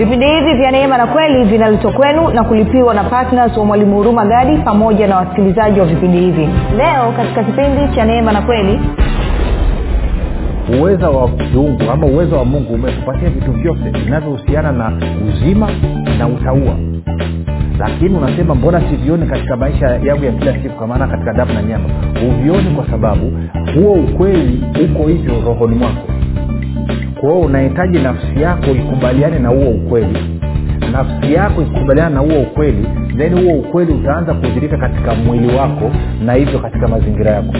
vipindi hivi vya neema na kweli vinaletwa kwenu na kulipiwa na ptns wa mwalimu huruma gadi pamoja na wasikilizaji wa vipindi hivi. Leo katika kipindi cha neema na kweli uweza wa kiungu ama uwezo wa mungu umetupatia vitu vyote vinavyohusiana na uzima na utaua lakini unasema mbona sivioni katika maisha yangu ya kila siku kwa maana katika damu na nyama? Huvioni kwa sababu huo ukweli uko hivyo rohoni mwako kwa hiyo unahitaji nafsi yako ikubaliane na huo ukweli. Nafsi yako ikikubaliana na huo ukweli then huo ukweli utaanza kudhirika katika mwili wako na hivyo katika mazingira yako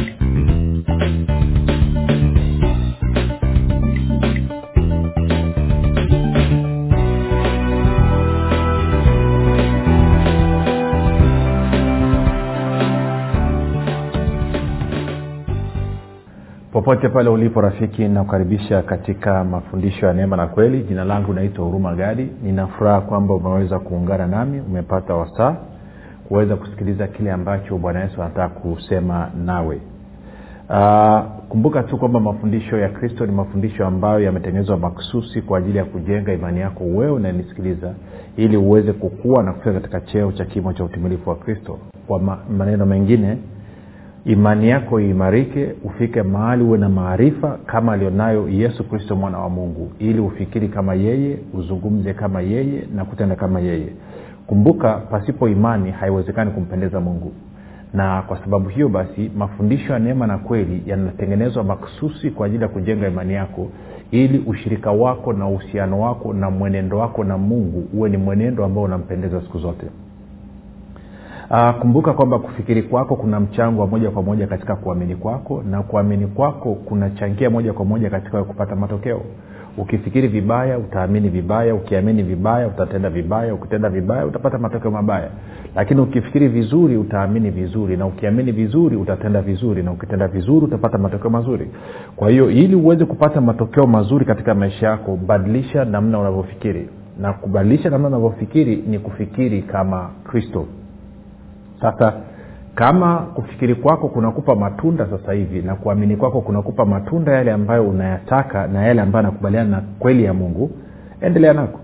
popote pale ulipo rafiki nakukaribisha katika mafundisho ya neema na kweli. Jina langu naitwa huruma gadi. Ninafuraha kwamba umeweza kuungana nami umepata wasaa kuweza kusikiliza kile ambacho bwana yesu anataka kusema nawe. Uh, kumbuka tu kwamba mafundisho ya kristo ni mafundisho ambayo yametengenezwa makususi kwa ajili ya kujenga imani yako wewe unanisikiliza ili uweze kukua na kufika katika cheo cha kimo cha utimilifu wa kristo. Kwa ma- maneno mengine imani yako iimarike ufike mahali uwe na maarifa kama alionayo yesu kristo mwana wa mungu ili ufikiri kama yeye uzungumze kama yeye na kutenda kama yeye. Kumbuka pasipo imani haiwezekani kumpendeza mungu. Na kwa sababu hiyo basi mafundisho ya neema na kweli yanatengenezwa maksusi kwa ajili ya kujenga imani yako ili ushirika wako na uhusiano wako na mwenendo wako na mungu uwe ni mwenendo ambao unampendeza siku zote Uh, kumbuka kwamba kufikiri kwako kuna mchango wa moja kwa moja katika kuamini kwako na kuamini kwako kunachangia moja kwa moja katika kupata matokeo. Ukifikiri vibaya utaamini vibaya ukiamini vibaya utatenda vibaya ukitenda vibaya utapata matokeo mabaya. Lakini ukifikiri vizuri utaamini vizuri na ukiamini vizuri utatenda vizuri na ukitenda vizuri utapata matokeo mazuri. Kwa hiyo ili uweze kupata matokeo mazuri katika maisha yako badilisha namna unavyofikiri. Na kubadilisha namna unavyofikiri ni kufikiri kama kristo sasa kama kufikiri kwako kunakupa matunda sasa hivi na kuamini kwako kunakupa matunda yale ambayo unayataka na yale ambayo anakubaliana na kweli ya mungu endelea nako.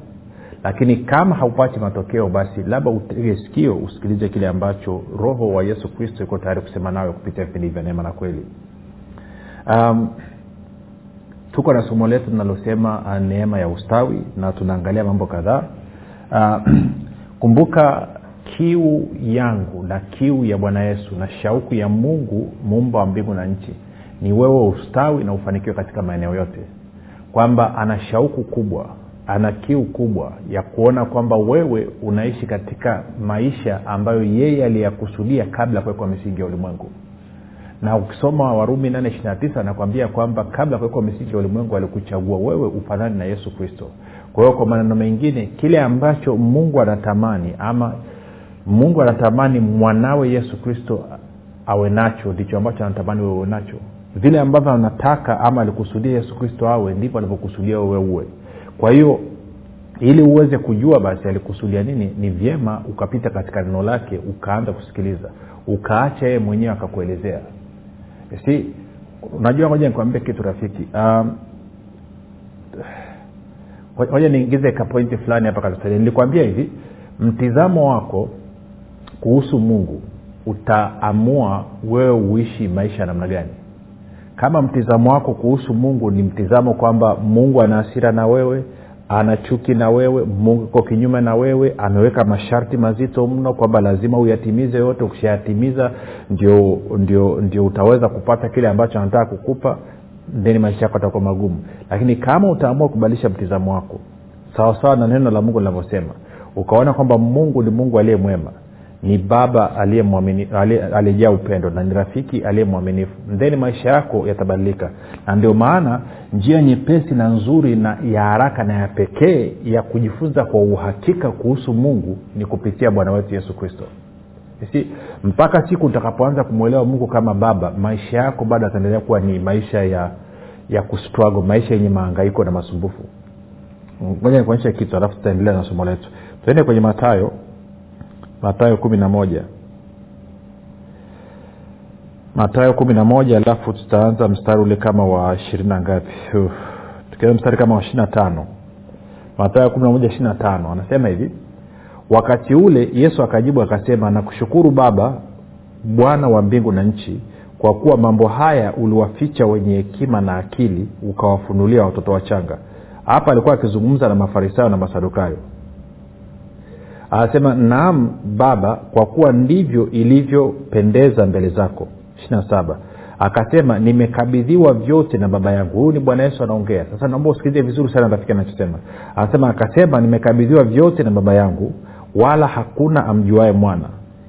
Lakini kama haupati matokeo basi labda utege sikio usikilize kile ambacho roho wa yesu kristo iko tayari kusema nawe kupitia vipindi vya neema na kweli. Um, tuko na somo letu linalosema uh, neema ya ustawi na tunaangalia mambo kadhaa. Uh, kumbuka kiu yangu na kiu ya bwana yesu na shauku ya mungu muumba wa mbingu na nchi ni wewe ustawi na ufanikiwe katika maeneo yote. Kwamba ana shauku kubwa ana kiu kubwa ya kuona kwamba wewe unaishi katika maisha ambayo yeye aliyakusudia kabla kuwekwa misingi ya ulimwengu. Na ukisoma warumi 8 anakwambia kwamba kabla kuwekwa misingi ya ulimwengu alikuchagua wewe ufanani na yesu kristo. Kwa hiyo kwa maneno mengine kile ambacho mungu anatamani ama mungu anatamani mwanawe yesu kristo awe nacho ndicho ambacho anatamani wewe nacho. Vile ambavyo anataka ama alikusudia yesu kristo awe ndivyo alivyokusudia wewe uwe. Kwa hiyo ili uweze kujua basi alikusudia nini ni vyema ukapita katika neno lake ukaanza kusikiliza. Ukaacha yeye mwenyewe akakuelezea. Si unajua ngoja nikwambie kitu rafiki. Um, moja niingize kapointi fulani hapa katika nilikwambia hivi mtizamo wako kuhusu mungu utaamua wewe uishi maisha ya namna gani. Kama mtizamo wako kuhusu mungu ni mtizamo kwamba mungu ana hasira na wewe ana chuki na wewe mungu iko kinyume na wewe ameweka masharti mazito mno kwamba lazima uyatimize yote ukishayatimiza ndio, ndio, ndio utaweza kupata kile ambacho anataka kukupa ndeni maisha yako atakuwa magumu. Lakini kama utaamua kubadilisha mtizamo wako sawasawa na neno la mungu linavyosema ukaona kwamba mungu ni mungu aliye mwema ni baba aliyejaa upendo na ni rafiki aliye mwaminifu. Ndeni maisha yako yatabadilika. Na ndio maana njia nyepesi na nzuri na ya haraka na ya pekee ya kujifunza kwa uhakika kuhusu mungu ni kupitia bwana wetu yesu kristo. Si mpaka siku utakapoanza kumwelewa mungu kama baba maisha yako bado ataendelea kuwa ni maisha ya ya kustrago maisha yenye maangaiko na masumbufu. Moja nikuonyesha kitu alafu tutaendelea na somo letu. Tuende kwenye matayo matayo kumi na moja. Matayo kumi na moja alafu tutaanza mstari ule kama wa ishirini na ngapi? Tukianza mstari kama wa ishiri na tano. Matayo 11 anasema hivi wakati ule yesu akajibu akasema nakushukuru baba bwana wa mbingu na nchi kwa kuwa mambo haya uliwaficha wenye hekima na akili ukawafunulia watoto wachanga hapa alikuwa akizungumza na mafarisayo na masadukayo anasema naam baba kwa kuwa ndivyo ilivyopendeza mbele zako. Ishirina akasema nimekabidhiwa vyote na baba yangu. Huyu ni bwana yesu anaongea. Sasa naomba usikilize vizuri sana rafiki anachosema. Anasema akasema nimekabidhiwa vyote na baba yangu wala hakuna amjuae mwana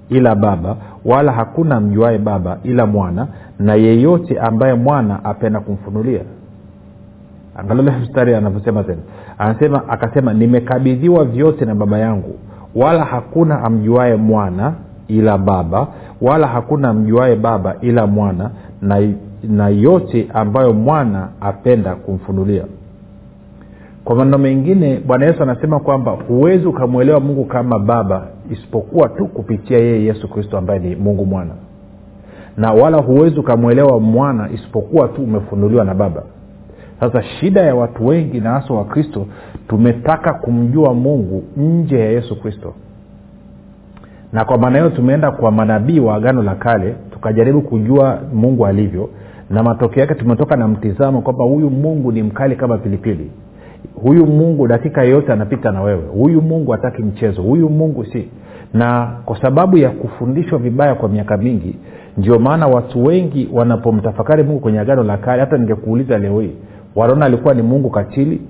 ila baba wala hakuna amjuae baba ila mwana na yeyote ambaye mwana apenda kumfunulia. Angalia mstari anavyosema tena. Anasema akasema nimekabidhiwa vyote na baba yangu wala hakuna amjuae mwana ila baba wala hakuna amjuae baba ila mwana na, na yote ambayo mwana apenda kumfunulia. Kwa maneno mengine bwana yesu anasema kwamba huwezi ukamwelewa mungu kama baba isipokuwa tu kupitia yeye yesu kristo ambaye ni mungu mwana. Na wala huwezi ukamwelewa mwana isipokuwa tu umefunuliwa na baba sasa shida ya watu wengi na hasa wakristo tumetaka kumjua mungu nje ya yesu kristo. Na kwa maana hiyo tumeenda kwa manabii wa agano la kale tukajaribu kujua mungu alivyo na matokeo yake tumetoka na mtizamo kwamba huyu mungu ni mkali kama pilipili. Huyu mungu dakika yoyote anapita na wewe. Huyu mungu hataki mchezo. Huyu mungu si. Na kwa sababu ya kufundishwa vibaya kwa miaka mingi ndio maana watu wengi wanapomtafakari mungu kwenye agano la kale hata ningekuuliza leo hii wanaona alikuwa ni mungu katili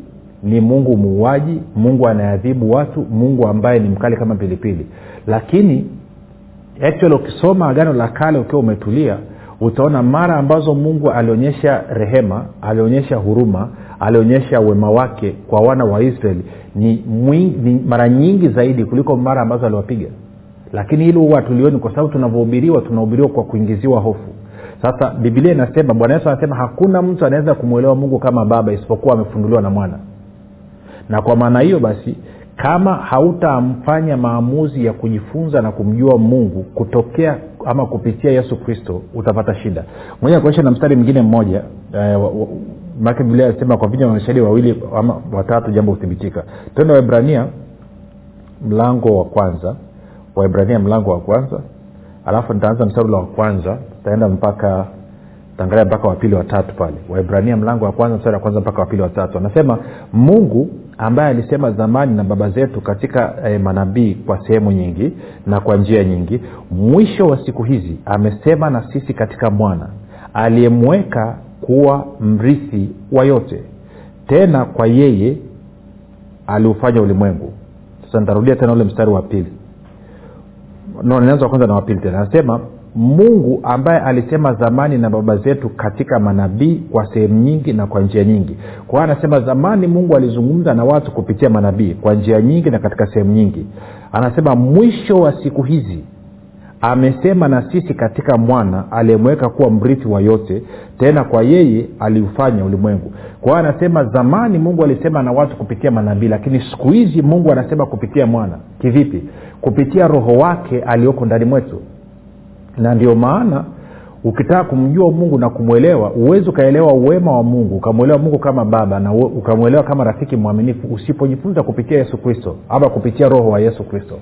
ni mungu muuaji mungu anayeadhibu watu mungu ambaye ni mkali kama pilipili. Lakini actually ukisoma agano la kale ukiwa umetulia utaona mara ambazo mungu alionyesha rehema alionyesha huruma alionyesha wema wake kwa wana wa israeli ni, ni mara nyingi zaidi kuliko mara ambazo aliwapiga. Lakini hili huwa tulioni kwa sababu tunavyohubiriwa tunahubiriwa kwa kuingiziwa hofu sasa biblia inasema bwana yesu anasema hakuna mtu anaweza kumwelewa mungu kama baba isipokuwa amefunduliwa na mwana. Na kwa maana hiyo basi kama hautamfanya maamuzi ya kujifunza na kumjua mungu kutokea ama kupitia yesu kristo utapata shida. Moja kuonyesha na mstari mwingine mmoja eh, maake biblia anasema kwa vinywa mashahidi wawili ama watatu jambo huthibitika. Tendo waibrania mlango wa kwanza. Waibrania mlango wa kwanza. Alafu nitaanza mstari wa kwanza tutaenda mpaka taangalia mpaka wapili watatu pale. Waibrania mlango wa kwanza mstari wa kwanza mpaka wapili watatu anasema mungu ambaye alisema zamani na baba zetu katika eh, manabii kwa sehemu nyingi na kwa njia nyingi mwisho wa siku hizi amesema na sisi katika mwana aliyemweka kuwa mrithi wa yote. Tena kwa yeye aliufanya ulimwengu. Sasa nitarudia tena ule mstari wa pili. No ninaanza wa kwanza na wapili tena. Anasema mungu ambaye alisema zamani na baba zetu katika manabii kwa sehemu nyingi na kwa njia nyingi. Kwa anasema zamani mungu alizungumza na watu kupitia manabii kwa njia nyingi na katika sehemu nyingi. Anasema mwisho wa siku hizi amesema na sisi katika mwana aliyemweka kuwa mrithi wa yote tena kwa yeye aliufanya ulimwengu. Kwa hiyo anasema zamani mungu alisema na watu kupitia manabii lakini siku hizi mungu anasema kupitia mwana. Kivipi? Kupitia roho wake aliyoko ndani mwetu na ndio maana ukitaka kumjua mungu na kumwelewa uwezi ukaelewa uwema wa mungu ukamwelewa mungu kama baba na ukamwelewa kama rafiki mwaminifu usipojifunza kupitia yesu kristo ama kupitia roho wa yesu kristo.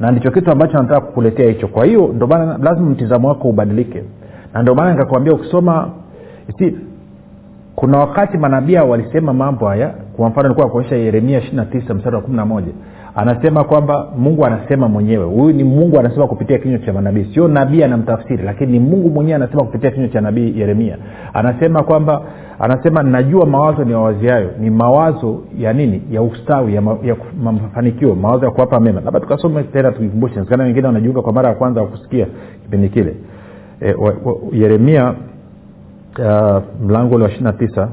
Na ndicho kitu ambacho nataka kukuletea hicho. Kwa hiyo ndio lazima mtizamo wako ubadilike. Na ndio maana nikakwambia ukisoma kuna wakati manabia walisema mambo haya. Kwa mfano nilikuwa kuonyesha yeremia ishiri tisa mstari wa kumi na moja anasema kwamba mungu anasema mwenyewe. Huyu ni mungu anasema kupitia kinywa cha manabii. Sio nabii anamtafsiri lakini ni mungu mwenyewe anasema kupitia kinywa cha nabii yeremia. Anasema kwamba anasema najua mawazo ni wawaziayo ni mawazo ya nini? Ya ustawi ya, ma, ya mafanikio mawazo ya kuwapa mema. Labda tukasome tena tukikumbushe sikana wengine wanajiunga kwa mara ya kwanza wakusikia kipindi kile. E, yeremia uh, mlango ule wa ishiri na tisa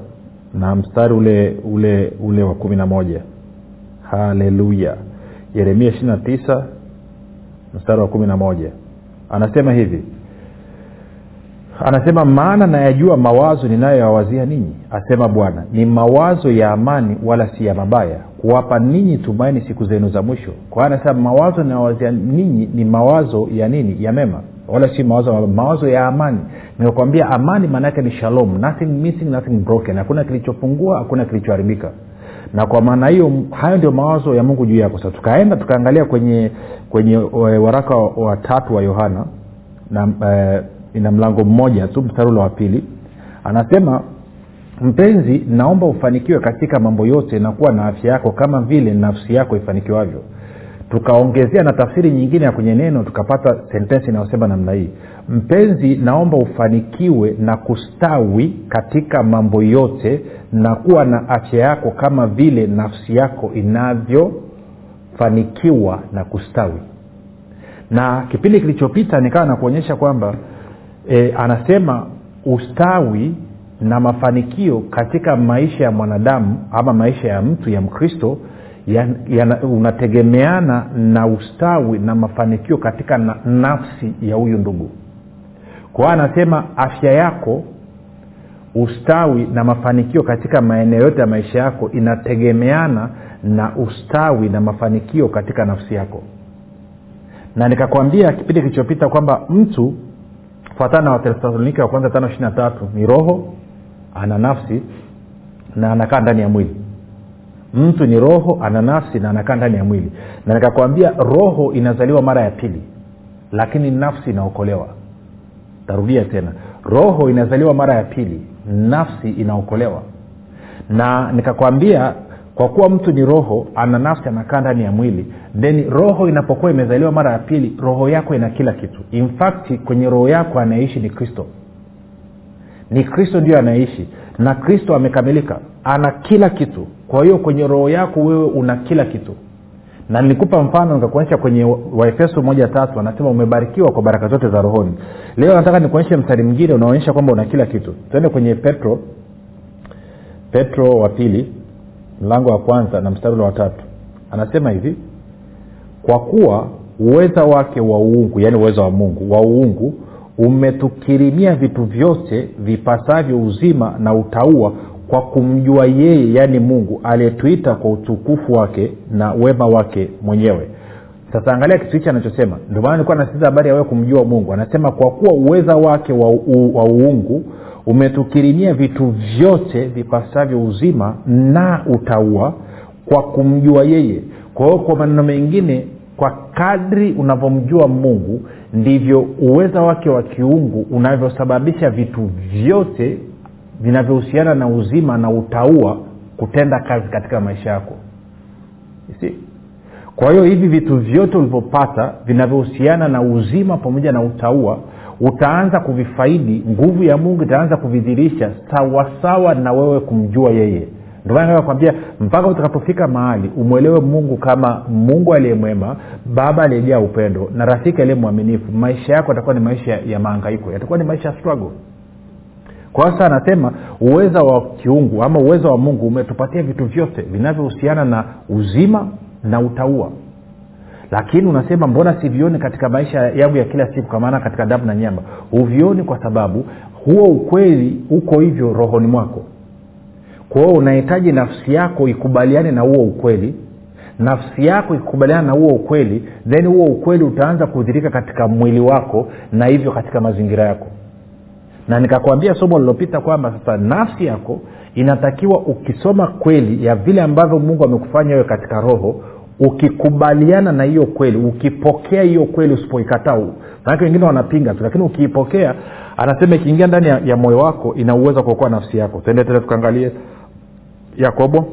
na mstari ule ule ule wa kumi na moja. Haleluya yeremia ishiri na tisa mstari wa kumi na moja. Anasema hivi anasema maana nayajua mawazo ninayoyawazia ninyi asema bwana. Ni mawazo ya amani wala si ya mabaya kuwapa ninyi tumaini siku zenu za mwisho. Kwa anasema mawazo nayowazia ninyi ni mawazo ya nini? Ya mema wala si mawazo mawazo ya amani. Nimekwambia amani maana yake ni shalom. Nothing missing nothing broken. Hakuna kilichopungua hakuna kilichoharibika na kwa maana hiyo hayo ndio mawazo ya mungu juu yako. Sasa tukaenda tukaangalia kwenye kwenye waraka wa tatu wa yohana na eh, ina mlango mmoja tu mstari wa pili. Anasema mpenzi naomba ufanikiwe katika mambo yote na kuwa na afya yako kama vile nafsi yako ifanikiwavyo. Tukaongezea na tafsiri nyingine ya kwenye neno tukapata sentensi inayosema namna hii mpenzi naomba ufanikiwe na kustawi katika mambo yote na kuwa na afya yako kama vile nafsi yako inavyofanikiwa na kustawi. Na kipindi kilichopita nikawa nakuonyesha kwamba e, anasema ustawi na mafanikio katika maisha ya mwanadamu ama maisha ya mtu ya mkristo ya, ya, unategemeana na ustawi na mafanikio katika na, nafsi ya huyu ndugu kwa anasema afya yako ustawi na mafanikio katika maeneo yote ya maisha yako inategemeana na ustawi na mafanikio katika nafsi yako. Na nikakwambia kipindi kilichopita kwamba mtu fuatana na wathesalonike wa kwanza tano ishiri na tatu ni roho ana nafsi na anakaa ndani ya mwili. Mtu ni roho ana nafsi na anakaa ndani ya mwili. Na nikakwambia roho inazaliwa mara ya pili lakini nafsi inaokolewa tarudia tena. Roho inazaliwa mara ya pili nafsi inaokolewa. Na nikakwambia kwa kuwa mtu ni roho ana nafsi anakaa ndani ya mwili then roho inapokuwa imezaliwa mara ya pili roho yako ina kila kitu. In fact kwenye roho yako anayeishi ni kristo. Ni kristo ndio anayeishi. Na kristo amekamilika. Ana kila kitu. Kwa hiyo kwenye roho yako wewe una kila kitu na nilikupa mfano nikakuonyesha kwenye waefeso moja tatu anasema umebarikiwa kwa baraka zote za rohoni. Leo nataka nikuonyeshe mstari mwingine unaonyesha kwamba una kila kitu. Tuende kwenye petro petro wa pili mlango wa kwanza na mstari ule wa tatu. Anasema hivi kwa kuwa uweza wake wa uungu yaani uweza wa mungu wa uungu umetukirimia vitu vyote vipasavyo uzima na utaua kwa kumjua yeye yaani mungu aliyetuita kwa utukufu wake na wema wake mwenyewe. Sasa angalia kitu hichi anachosema. Ndio maana nilikuwa nasiza habari ya wewe kumjua mungu. Anasema kwa kuwa uweza wake wa, u, wa uungu umetukirimia vitu vyote vipasavyo uzima na utaua kwa kumjua yeye. Kwa hiyo kwa maneno mengine kwa kadri unavyomjua mungu ndivyo uweza wake wa kiungu unavyosababisha vitu vyote vinavyohusiana na uzima na utaua kutenda kazi katika maisha yako. Kwa hiyo hivi vitu vyote ulivyopata vinavyohusiana na uzima pamoja na utaua utaanza kuvifaidi nguvu ya mungu itaanza kuvidhirisha sawasawa na wewe kumjua yeye. Ndomaanakwambia mpaka utakapofika mahali umwelewe mungu kama mungu aliyemwema baba aliyejaa upendo na rafiki aliye mwaminifu maisha yako yatakuwa ni maisha ya maangaiko yatakuwa ni maisha ya struggle kwa sasa anasema uweza wa kiungu ama uwezo wa mungu umetupatia vitu vyote vinavyohusiana na uzima na utaua lakini unasema mbona sivioni katika maisha yangu ya kila siku kwa maana katika damu na nyama? Huvioni kwa sababu huo ukweli uko hivyo rohoni mwako. Kwa unahitaji nafsi yako ikubaliane na huo ukweli. Nafsi yako ikikubaliana na huo ukweli then huo ukweli utaanza kudhirika katika mwili wako na hivyo katika mazingira yako na nikakwambia somo lilopita kwamba sasa nafsi yako inatakiwa ukisoma kweli ya vile ambavyo mungu amekufanya wewe katika roho ukikubaliana na hiyo kweli ukipokea hiyo kweli usipoikataa manake wengine wanapinga tu lakini ukiipokea anasema ikiingia ndani ya, ya moyo wako ina uwezo kuokoa nafsi yako. Tuende tena tukaangalie yakobo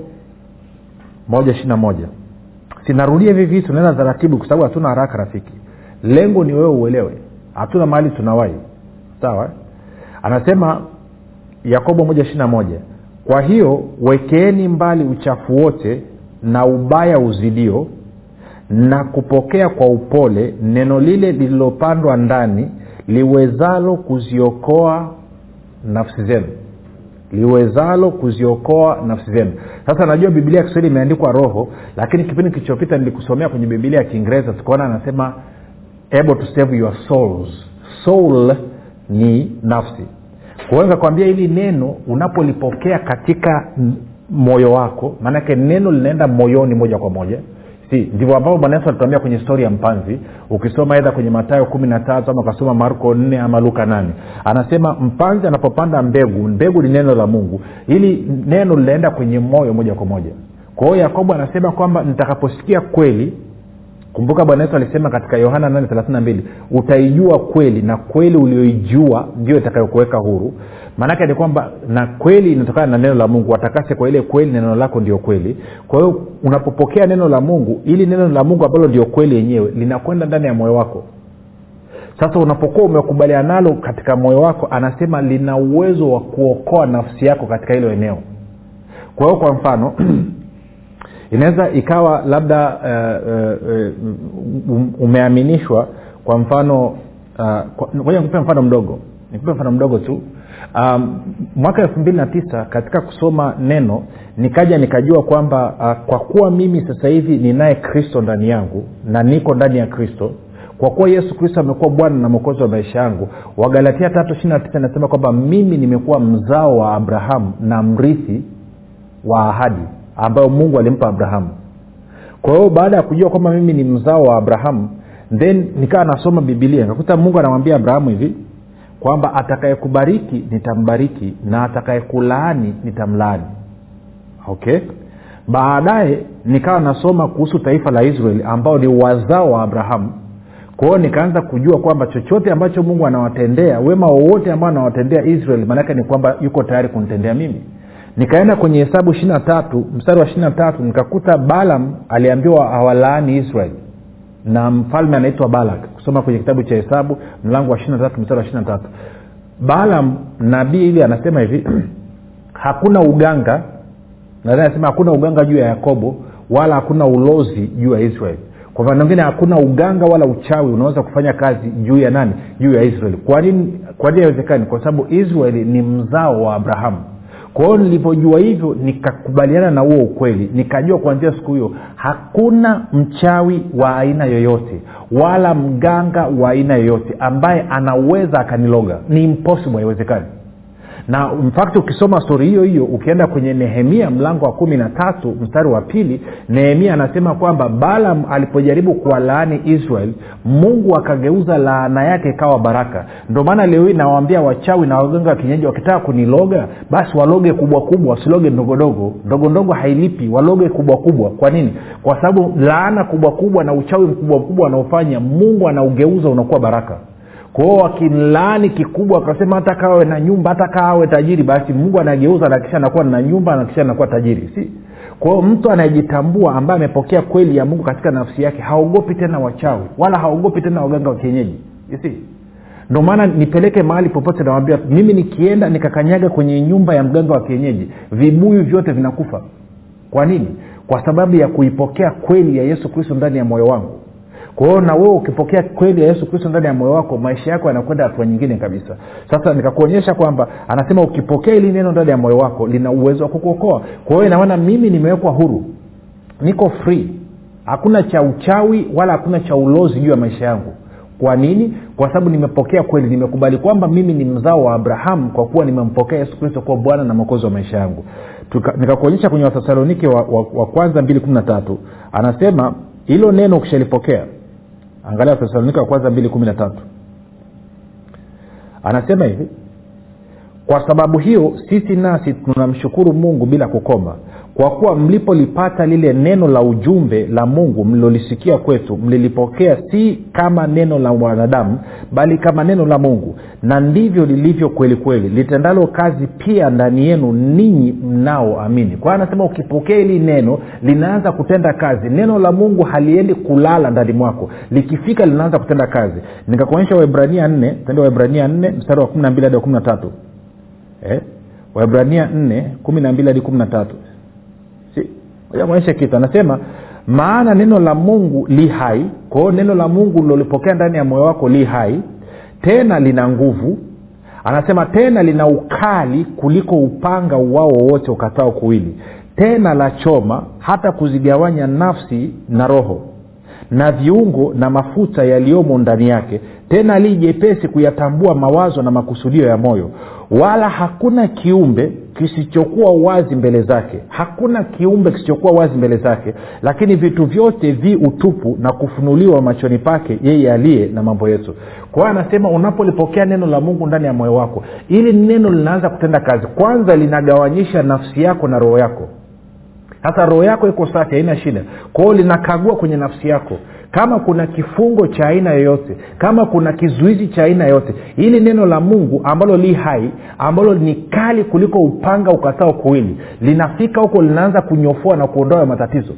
moja ishiri na moja. Sinarudia hivi vitu naenda taratibu kwa sababu hatuna haraka rafiki. Lengo ni wewe uelewe. Hatuna mahali tunawai. Sawa anasema yakobo moja ishiri na moja kwa hiyo wekeeni mbali uchafu wote na ubaya uzidio na kupokea kwa upole neno lile lililopandwa ndani liwezalo kuziokoa nafsi zenu. Liwezalo kuziokoa nafsi zenu. Sasa najua bibilia ya kiswahili imeandikwa roho lakini kipindi kilichopita nilikusomea kwenye bibilia ya kiingereza tukaona anasema able to save your souls. Soul ni nafsi kwa hiyo nikakwambia hili neno unapolipokea katika moyo wako maanake neno linaenda moyoni moja kwa moja. Si ndivyo ambavyo bwana alituambia kwenye stori ya mpanzi ukisoma aidha kwenye matayo kumi na tatu ama ukasoma marko nne ama luka nane. Anasema mpanzi anapopanda mbegu mbegu ni neno la mungu. Ili neno linaenda kwenye moyo moja kwa moja. Kwa hiyo yakobo anasema kwamba nitakaposikia kweli kumbuka bwana yesu alisema katika yohana 832 utaijua kweli na kweli ulioijua ndio itakayokuweka huru. Maanake ni kwamba na kweli inatokana na neno la mungu. Watakase kwa ile kweli neno lako ndio kweli. Kwa hiyo unapopokea neno la mungu ili neno la mungu ambalo ndio kweli yenyewe linakwenda ndani ya moyo wako. Sasa unapokuwa umekubaliana nalo katika moyo wako anasema lina uwezo wa kuokoa nafsi yako katika hilo eneo. Kwa hiyo kwa mfano inaweza ikawa labda uh, uh, umeaminishwa kwa mfano uh, nikupe mfano mdogo. Nikupe mfano mdogo tu. Um, mwaka elfu mbili na tisa katika kusoma neno nikaja nikajua kwamba uh, kwa kuwa mimi sasa hivi ninaye kristo ndani yangu na niko ndani ya kristo kwa kuwa yesu kristo amekuwa bwana na mwokozi wa maisha yangu wagalatia tatu ishiri na tisa inasema kwamba mimi nimekuwa mzao wa abrahamu na mrithi wa ahadi ambayo mungu alimpa abrahamu. Kwa hiyo baada ya kujua kwamba mimi ni mzao wa abrahamu then nikawa nasoma bibilia nikakuta mungu anamwambia abrahamu hivi kwamba atakayekubariki nitambariki na atakayekulaani nitamlaani. Okay? Baadaye nikawa nasoma kuhusu taifa la israeli ambao ni wazao wa abrahamu. Kwahio nikaanza kujua kwamba chochote ambacho mungu anawatendea wema wowote ambao anawatendea israeli maanake ni kwamba yuko tayari kunitendea mimi nikaenda kwenye hesabu ishiri mstari wa ishiri nikakuta balam aliambiwa awalaani israeli na mfalme anaitwa balak. Kusoma kwenye kitabu cha hesabu mlango wa ishiri mstari wa ishiri na nabii ili anasema hivi hakuna uganga anasema hakuna uganga juu ya yakobo wala hakuna ulozi juu ya israeli kwa maana ingine hakuna uganga wala uchawi unaweza kufanya kazi juu ya nani? Juu ya israeli kwa nini? Haiwezekani? Kwa sababu israeli ni mzao wa abrahamu kwa hiyo nilivyojua hivyo nikakubaliana na huo ukweli. Nikajua kuanzia siku hiyo hakuna mchawi wa aina yoyote wala mganga wa aina yoyote ambaye anaweza akaniloga. Ni impossible haiwezekani na mfakti ukisoma stori hiyo hiyo ukienda kwenye nehemia mlango wa kumi na tatu mstari wa pili nehemia anasema kwamba balam alipojaribu kuwalaani israel mungu akageuza laana yake ikawa baraka. Ndio maana leo hii nawaambia wachawi na waganga wa kienyeji wakitaka kuniloga basi waloge kubwa kubwa wasiloge ndogondogo ndogondogo hailipi waloge kubwa kubwa. Kwa nini? Kwa sababu laana kubwa kubwa na uchawi mkubwa mkubwa wanaofanya mungu anaugeuza unakuwa baraka kwao wakimlaani kikubwa akasema hata kawe na nyumba hata kawe tajiri basi mungu anageuza na anakuwa na nyumba na anakuwa tajiri si? Kwao mtu anayejitambua ambaye amepokea kweli ya mungu katika nafsi yake haogopi tena wachawi wala haogopi tena waganga wa kienyeji si ndo maana nipeleke mahali popote nawambia mimi nikienda nikakanyaga kwenye nyumba ya mganga wa kienyeji vibuyu vyote vinakufa. Kwa nini? Kwa sababu ya kuipokea kweli ya yesu kristo ndani ya moyo wangu kwa na wewe ukipokea kweli ya yesu kristo ndani ya moyo wako maisha yako yanakwenda hatua nyingine kabisa. Sasa nikakuonyesha kwamba anasema ukipokea hili neno ndani ya moyo wako lina uwezo wa kukuokoa. Kwa hiyo inamaana mimi nimewekwa huru. Niko free. Hakuna cha uchawi wala hakuna cha ulozi juu ya maisha yangu. Kwa nini? Kwa sababu nimepokea kweli. Nimekubali kwamba mimi ni mzao wa abrahamu kwa kuwa nimempokea yesu kristo kuwa bwana na mwokozi wa maisha yangu. Nikakuonyesha kwenye wathesalonike wa, wa, wa kwanza mbili kumi na tatu. Anasema hilo neno ukishalipokea angalia thesalonika wa kwanza mbili kumi na tatu. Anasema hivi kwa sababu hiyo sisi nasi tunamshukuru mungu bila kukoma kwa kuwa mlipolipata lile neno la ujumbe la mungu mlilolisikia kwetu mlilipokea si kama neno la mwanadamu bali kama neno la mungu. Na ndivyo lilivyo kweli kweli. Litendalo kazi pia ndani yenu ninyi mnaoamini. Kwa hiyo anasema ukipokea hili neno linaanza kutenda kazi. Neno la mungu haliendi kulala ndani mwako. Likifika linaanza kutenda kazi. Nikakuonyesha waibrania nne. Tende waibrania mstari wa kumi hadi wa eh? waibrania nne kumi na mbili hadi kumi na tatu mwonyeshe kitu anasema maana neno la mungu li hai kwao neno la mungu lilolipokea ndani ya moyo wako li hai tena lina nguvu. Anasema tena lina ukali kuliko upanga uwao wowote ukatao kuwili. Tena la choma hata kuzigawanya nafsi na roho na viungo na mafuta yaliyomo ndani yake. Tena li jepesi kuyatambua mawazo na makusudio ya moyo wala hakuna kiumbe kisichokuwa wazi mbele zake. Hakuna kiumbe kisichokuwa wazi mbele zake. Lakini vitu vyote vi utupu na kufunuliwa machoni pake yeye aliye na mambo yetu. Kwa hiyo anasema unapolipokea neno la mungu ndani ya moyo wako ili neno linaanza kutenda kazi kwanza linagawanyisha nafsi yako na roho yako sasa roho yako iko safi haina shida. Kwao linakagua kwenye nafsi yako. Kama kuna kifungo cha aina yoyote kama kuna kizuizi cha aina yoyote hili neno la mungu ambalo li hai ambalo ni kali kuliko upanga ukatao kuwili linafika huko linaanza kunyofoa na kuondoa matatizo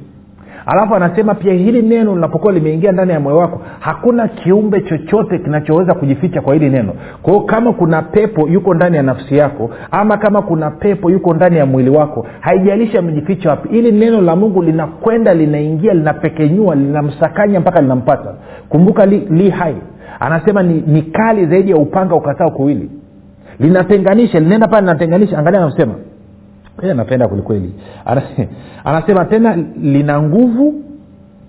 alafu anasema pia hili neno linapokuwa limeingia ndani ya moyo wako hakuna kiumbe chochote kinachoweza kujificha kwa hili neno. Kwa hiyo kama kuna pepo yuko ndani ya nafsi yako ama kama kuna pepo yuko ndani ya mwili wako haijalishi amejificha wapi hili neno la mungu linakwenda linaingia linapekenyua linamsakanya mpaka linampata. Kumbuka li, li hai. Anasema ni, ni kali zaidi ya upanga ukatao kuwili. Linatenganisha linaenda pale linatenganisha angalia anavyosema napenda kwelikweli anasema tena lina nguvu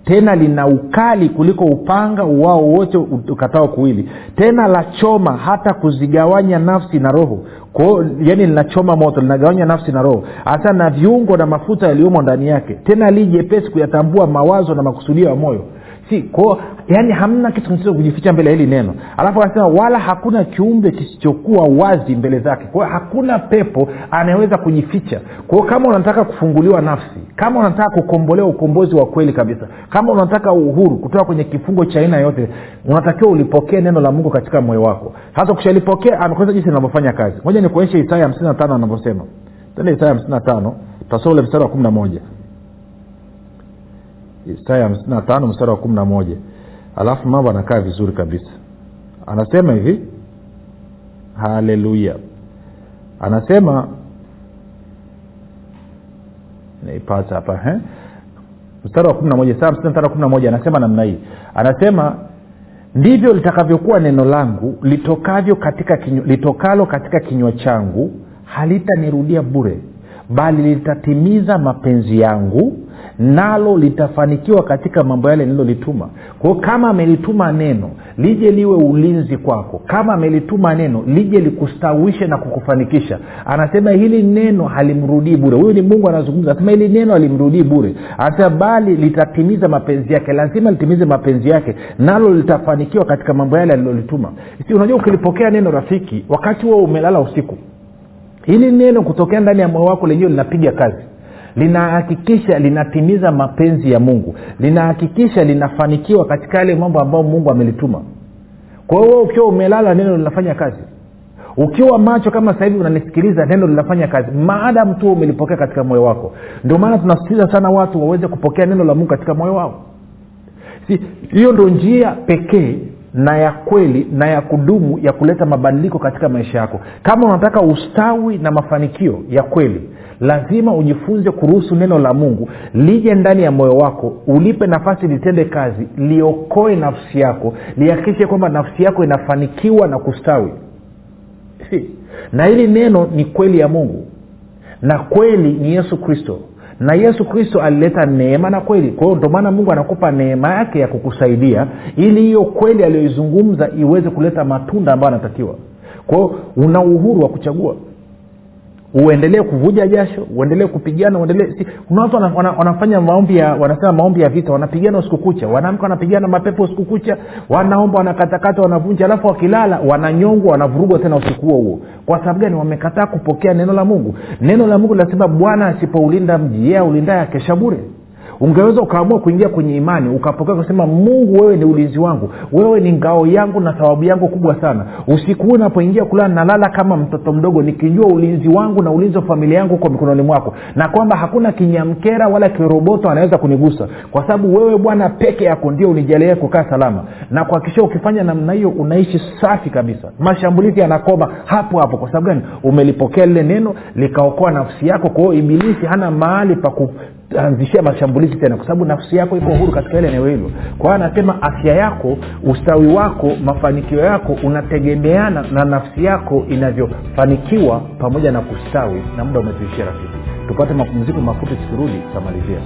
tena lina ukali kuliko upanga uwao wote ukatao kuwili. Tena lachoma hata kuzigawanya nafsi na roho. Kwao yani linachoma moto linagawanya nafsi na roho. Hata na viungo na mafuta yaliyomo ndani yake. Tena li jepesi kuyatambua mawazo na makusudio ya moyo si. Kwao yaani hamna kitu kinacho kujificha mbele ya hili neno. Alafu anasema wala hakuna kiumbe kisichokuwa wazi mbele zake. Kwao hakuna pepo anayeweza kujificha. Kwao kama unataka kufunguliwa nafsi kama unataka kukombolewa ukombozi wa kweli kabisa kama unataka uhuru kutoka kwenye kifungo cha aina yote unatakiwa ulipokee neno la mungu katika moyo wako. Hasa ukishalipokea amekueza jinsi linavyofanya kazi. Moja nikuonyeshe isaya hamsini na tano anavyosema. Tende isaya hamsini na tano tasoma mstari wa kumi na moja isaya hamsini na tano mstari wa kumi na moja. Alafu mambo anakaa vizuri kabisa. Anasema hivi. Haleluya anasema naipata hapa eh? mstari wa kumi na moja saa hamsini na tano kumi na moja anasema namna hii. Anasema ndivyo litakavyokuwa neno langu litokavyo katika kinyo, litokalo katika kinywa changu halitanirudia bure bali litatimiza mapenzi yangu nalo litafanikiwa katika mambo yale nililolituma. Kwao kama amelituma neno lije liwe ulinzi kwako. Kama amelituma neno lije likustawishe na kukufanikisha. Anasema hili neno halimrudii bure. Huyu ni mungu anazungumza. Anasema hili neno halimrudii bure. Anasema bali litatimiza mapenzi yake. Lazima litimize mapenzi yake. Nalo litafanikiwa katika mambo yale alilolituma. Unajua ukilipokea neno rafiki wakati huo umelala usiku hili neno kutokea ndani ya moyo wako lenyewe linapiga kazi linahakikisha linatimiza mapenzi ya mungu linahakikisha linafanikiwa katika yale mambo ambayo mungu amelituma. Kwa hiyo ukiwa umelala neno linafanya kazi. Ukiwa macho kama sasa hivi unanisikiliza neno linafanya kazi. Maadamu tu umelipokea katika moyo wako. Ndio maana tunasisitiza sana watu waweze kupokea neno la mungu katika moyo wao. Si ndo njia pekee na ya kweli na ya kudumu ya kuleta mabadiliko katika maisha yako. Kama unataka ustawi na mafanikio ya kweli lazima ujifunze kuruhusu neno la mungu lije ndani ya moyo wako ulipe nafasi litende kazi liokoe nafsi yako lihakikishe kwamba nafsi yako inafanikiwa na kustawi. Si. na hili neno ni kweli ya mungu. Na kweli ni yesu kristo na yesu kristo alileta neema na kweli. Kwa hiyo ndio maana mungu anakupa neema yake ya kukusaidia ili hiyo kweli aliyoizungumza iweze kuleta matunda ambayo anatakiwa. Kwa hiyo una uhuru wa kuchagua uendelee kuvuja jasho uendelee kupigana uendelee si, kuna watu wana, wana, wanafanya maombi ya wanasema maombi ya vita wanapigana usiku kucha wanamka wanapigana mapepo usiku kucha wanaomba wanakatakata wanavunja alafu wakilala wananyongwa wanavurugwa tena usiku huo huo. Kwa sababu gani? Wamekataa kupokea neno la mungu. Neno la mungu linasema bwana asipoulinda mji yeye aulindaye akesha bure ungeweza ukaamua kuingia kwenye imani ukapokea kusema mungu wewe ni ulinzi wangu wewe ni ngao yangu na thawabu yangu kubwa sana. Usiku huu napoingia kulala nalala kama mtoto mdogo nikijua ulinzi wangu na ulinzi wa familia yangu kwa mikononi mwako na kwamba hakuna kinyamkera wala kiroboto anaweza kunigusa kwa sababu wewe bwana peke yako ndio unijalia kukaa salama. Na kuhakikisha ukifanya namna hiyo unaishi safi kabisa. Mashambulizi yanakoma hapo hapo. Kwa sababu gani? Umelipokea lile neno likaokoa nafsi yako. Kwa hiyo ibilisi hana mahali pa anzishia mashambulizi tena kwa sababu nafsi yako iko huru katika ile eneo hilo. Kwa hiyo anasema afya yako ustawi wako mafanikio yako unategemeana na nafsi yako inavyofanikiwa pamoja na kustawi na muda umetuishia rafiki. Tupate mapumziko mafupi tukirudi tutamalizia.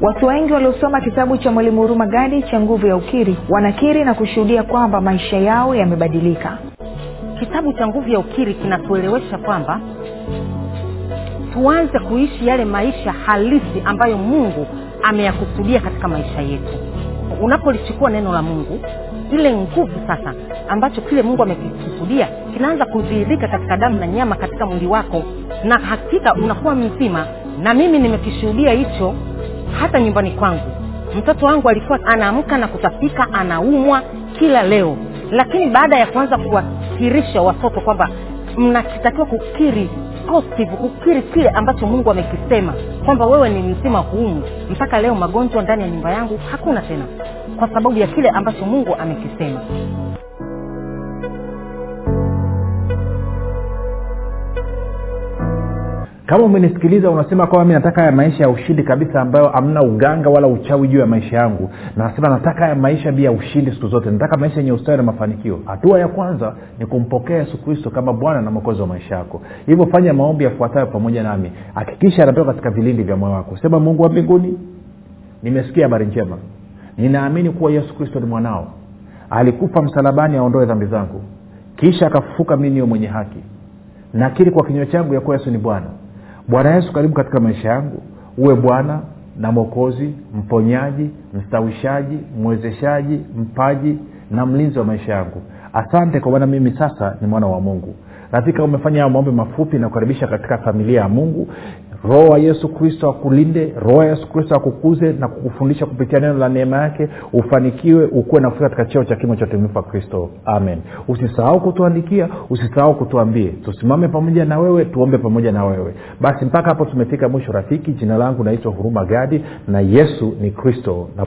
Watu wengi waliosoma kitabu cha mwalimu huruma gadi cha nguvu ya ukiri wanakiri na kushuhudia kwamba maisha yao yamebadilika kitabu cha nguvu ya ukiri kinatuelewesha kwamba tuanze kuishi yale maisha halisi ambayo mungu ameyakusudia katika maisha yetu. Unapolichukua neno la mungu ile nguvu sasa ambacho kile mungu amekikusudia kinaanza kudhihirika katika damu na nyama katika mwili wako na hakika unakuwa mzima na mimi nimekishuhudia hicho hata nyumbani kwangu. Mtoto wangu alikuwa anaamka na kutapika anaumwa kila leo. Lakini baada ya kuanza kuwakirisha watoto kwamba mnakitakiwa kukiri positive kukiri kile ambacho mungu amekisema kwamba wewe ni mzima huumu mpaka leo magonjwa ndani ya nyumba yangu hakuna tena kwa sababu ya kile ambacho mungu amekisema kama umenisikiliza unasema kwamba mi nataka haya maisha ya ushindi kabisa ambayo amna uganga wala uchawi juu ya maisha yangu. Nasema nataka haya maisha bia ya ushindi siku zote. Nataka maisha yenye ustawi na mafanikio. Hatua ya kwanza ni kumpokea yesu kristo kama bwana na mwokozi wa maisha yako. Hivyo fanya maombi yafuatayo pamoja nami. Hakikisha anatoka katika vilindi vya moyo wako. Sema mungu wa mbinguni nimesikia habari njema. Ninaamini kuwa yesu kristo ni mwanao. Alikufa msalabani aondoe dhambi zangu. Kisha akafufuka mi niyo mwenye haki. Nakiri kwa kinywa changu ya kuwa yesu ni bwana bwana yesu karibu katika maisha yangu. Uwe bwana na mwokozi mponyaji mstawishaji mwezeshaji mpaji na mlinzi wa maisha yangu. Asante kwa maana mimi sasa ni mwana wa mungu. Rafika umefanya hayo maombi mafupi na kukaribisha katika familia ya mungu roho wa yesu kristo akulinde roho wa yesu kristo akukuze na kukufundisha kupitia neno la neema yake ufanikiwe ukuwe na kufika katika cheo cha kimo cha utumifu wa kristo. Amen. Usisahau kutuandikia usisahau kutuambie. Tusimame pamoja na wewe tuombe pamoja na wewe. Basi mpaka hapo tumefika mwisho rafiki. Jina langu naitwa huruma gadi na yesu ni kristo. na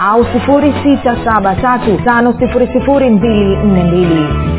au 6735242